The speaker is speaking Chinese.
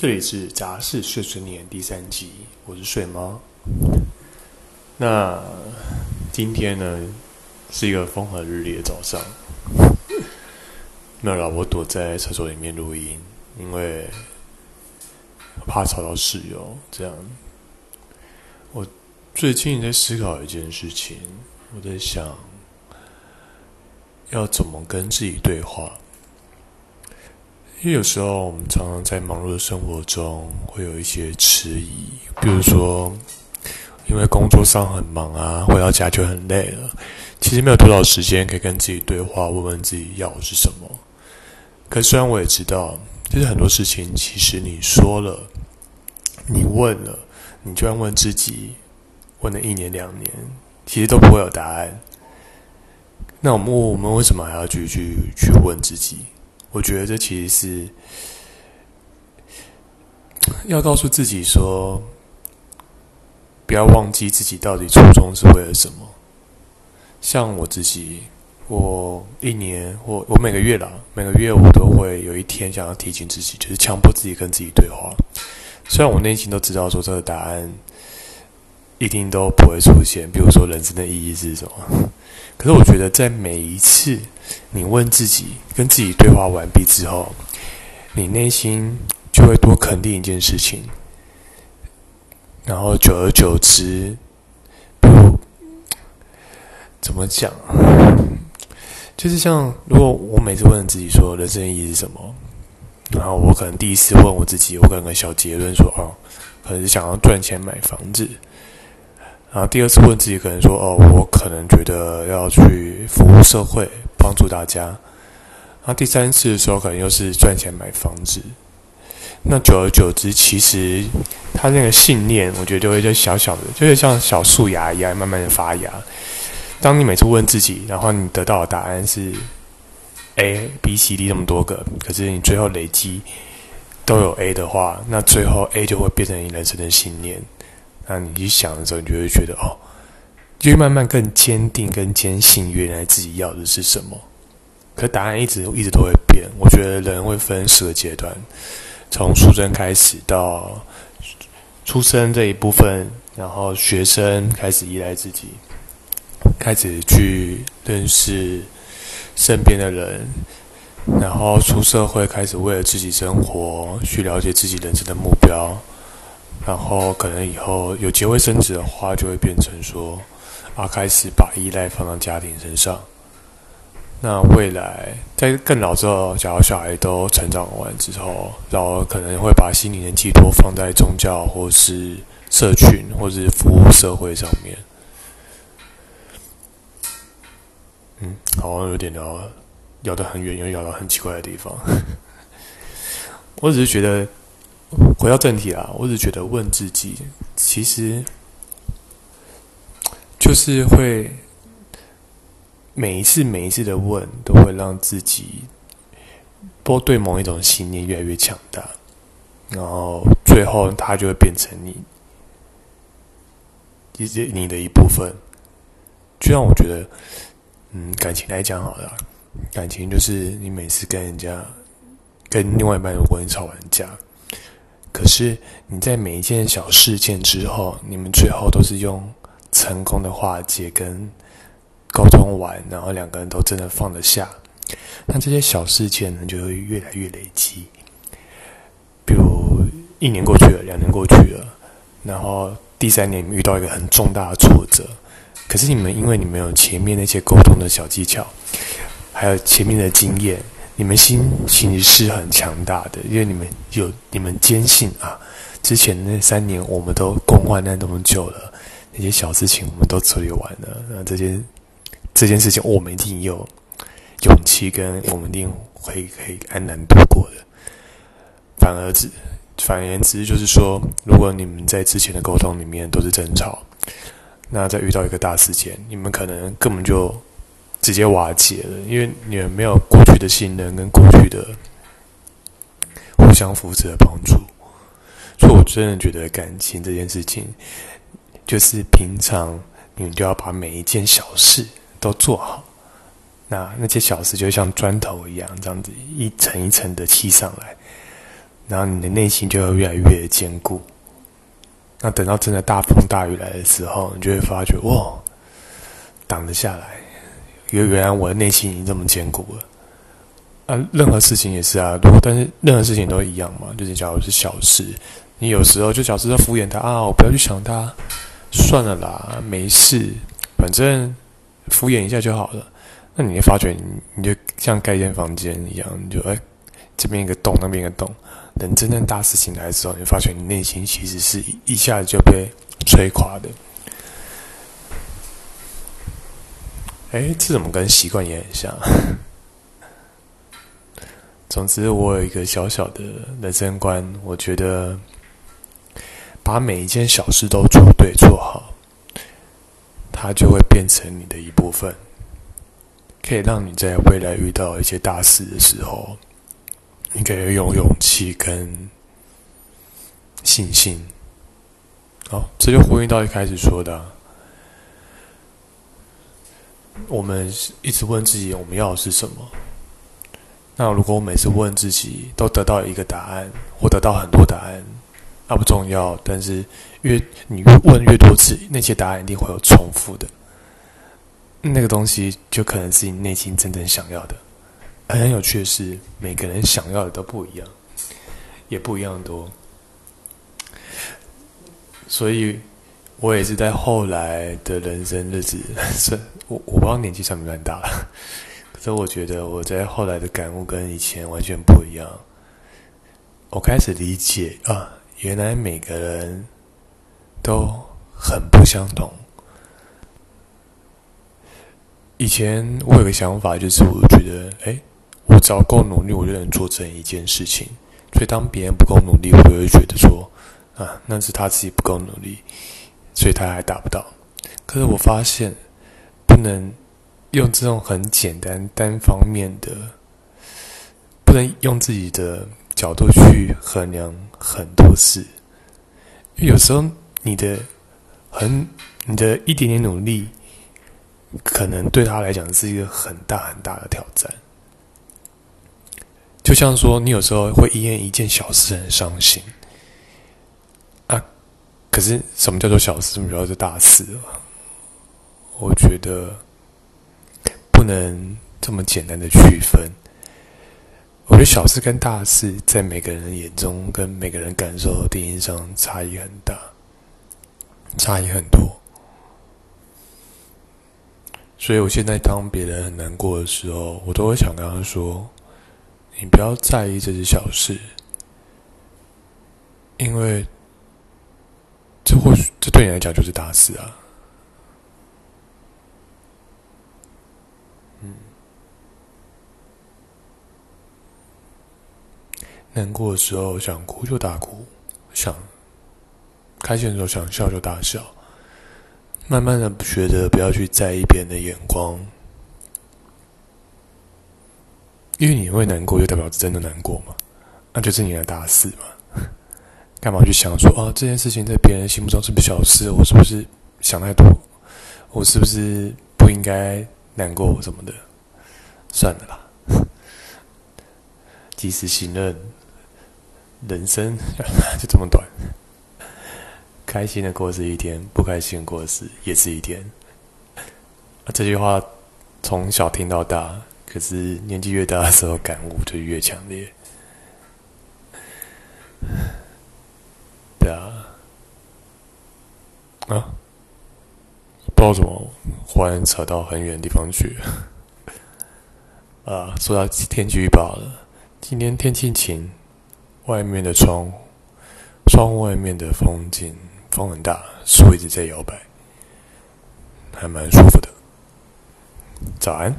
这里是杂事碎碎念第三集，我是睡猫。那今天呢是一个风和日丽的早上，那老婆躲在厕所里面录音，因为怕吵到室友。这样，我最近在思考一件事情，我在想要怎么跟自己对话。因为有时候我们常常在忙碌的生活中会有一些迟疑，比如说因为工作上很忙啊，回到家就很累了，其实没有多少时间可以跟自己对话，问问自己要的是什么。可虽然我也知道，其实很多事情，其实你说了，你问了，你就算问自己，问了一年两年，其实都不会有答案。那我们我们为什么还要去去去问自己？我觉得这其实是要告诉自己说，不要忘记自己到底初衷是为了什么。像我自己，我一年，我我每个月啦，每个月我都会有一天想要提醒自己，就是强迫自己跟自己对话。虽然我内心都知道说这个答案一定都不会出现，比如说人生的意义是什么。可是我觉得，在每一次你问自己、跟自己对话完毕之后，你内心就会多肯定一件事情，然后久而久之，不怎么讲，就是像如果我每次问自己说人生意义是什么，然后我可能第一次问我自己，我可能个小结论说，哦，可能是想要赚钱买房子。然后第二次问自己，可能说：“哦，我可能觉得要去服务社会，帮助大家。”然后第三次的时候，可能又是赚钱买房子。那久而久之，其实他那个信念，我觉得就会就小小的，就会像小树芽一样，慢慢的发芽。当你每次问自己，然后你得到的答案是 A、B、C、D 那么多个，可是你最后累积都有 A 的话，那最后 A 就会变成你人生的信念。那你去想的时候，你就会觉得哦，就会慢慢更坚定、更坚信，原来自己要的是什么。可答案一直一直都会变。我觉得人会分十个阶段，从出生开始到出生这一部分，然后学生开始依赖自己，开始去认识身边的人，然后出社会开始为了自己生活，去了解自己人生的目标。然后可能以后有结婚生子的话，就会变成说，啊，开始把依赖放到家庭身上。那未来在更老之后，假如小孩都成长完之后，然后可能会把心灵的寄托放在宗教，或是社群，或是服务社会上面。嗯，好像有点聊聊得很远，又聊到很奇怪的地方。我只是觉得。回到正题啦，我只觉得问自己，其实就是会每一次每一次的问，都会让自己不对某一种信念越来越强大，然后最后它就会变成你，你的一部分。就像我觉得，嗯，感情来讲好了，感情就是你每次跟人家跟另外一半，如果你吵完架。可是你在每一件小事件之后，你们最后都是用成功的化解跟沟通完，然后两个人都真的放得下。那这些小事件呢，就会越来越累积。比如一年过去了，两年过去了，然后第三年遇到一个很重大的挫折，可是你们因为你们有前面那些沟通的小技巧，还有前面的经验。你们心其实是很强大的，因为你们有你们坚信啊，之前那三年我们都共患难那么久了，那些小事情我们都处理完了，那这件这件事情我们一定有勇气，跟我们一定会可以安然度过的。反而之反言之，就是说，如果你们在之前的沟通里面都是争吵，那在遇到一个大事件，你们可能根本就。直接瓦解了，因为你们没有过去的信任跟过去的互相扶持的帮助，所以我真的觉得感情这件事情，就是平常你们就要把每一件小事都做好，那那些小事就像砖头一样，这样子一层一层的砌上来，然后你的内心就会越来越坚固。那等到真的大风大雨来的时候，你就会发觉，哇，挡得下来。因为原来我的内心已经这么坚固了。啊，任何事情也是啊，如果但是任何事情都一样嘛，就是假如是小事，你有时候就小事在敷衍他啊，我不要去想他，算了啦，没事，反正敷衍一下就好了。那你会发觉，你就像盖一间房间一样，你就哎，这边一个洞，那边一个洞。等真正大事情来的时候，你发现你内心其实是一下子就被摧垮的。哎，这怎么跟习惯也很像？总之，我有一个小小的人生观，我觉得把每一件小事都做对做好，它就会变成你的一部分，可以让你在未来遇到一些大事的时候。你可以有勇气跟信心，好，这就呼应到一开始说的，我们一直问自己我们要的是什么。那如果我每次问自己都得到一个答案，或得到很多答案，那不重要。但是越你越问越多次，那些答案一定会有重复的，那个东西就可能是你内心真正想要的。很有趣的是，每个人想要的都不一样，也不一样多。所以，我也是在后来的人生日子，是我我不知道年纪算不算大了，可是我觉得我在后来的感悟跟以前完全不一样。我开始理解啊，原来每个人都很不相同。以前我有个想法，就是我觉得，哎。我只要够努力，我就能做成一件事情。所以，当别人不够努力，我就会觉得说：“啊，那是他自己不够努力，所以他还达不到。”可是我发现，不能用这种很简单、单方面的，不能用自己的角度去衡量很多事。有时候，你的很，你的一点点努力，可能对他来讲是一个很大很大的挑战。就像说，你有时候会因为一件小事很伤心。可是，什么叫做小事？什么叫做大事啊我觉得不能这么简单的区分。我觉得小事跟大事，在每个人眼中跟每个人感受定义上差异很大，差异很多。所以我现在当别人很难过的时候，我都会想跟他说。你不要在意这些小事，因为这或许这对你来讲就是大事啊。嗯，难过的时候想哭就大哭，想开心的时候想笑就大笑，慢慢的学着不要去在意别人的眼光。因为你会难过，就代表真的难过嘛？那就是你的大事嘛？干嘛去想说啊？这件事情在别人心目中是不是小事？我是不是想太多？我是不是不应该难过什么的？算了啦，及时行乐，人生 就这么短，开心的过是一天，不开心的过是也是一天。这句话从小听到大。可是年纪越大的时候，感悟就越强烈。啊，啊，不知道怎么忽然扯到很远的地方去。啊，说到天气预报了，今天天气晴，外面的窗窗户外面的风景风很大，树一直在摇摆，还蛮舒服的。早安。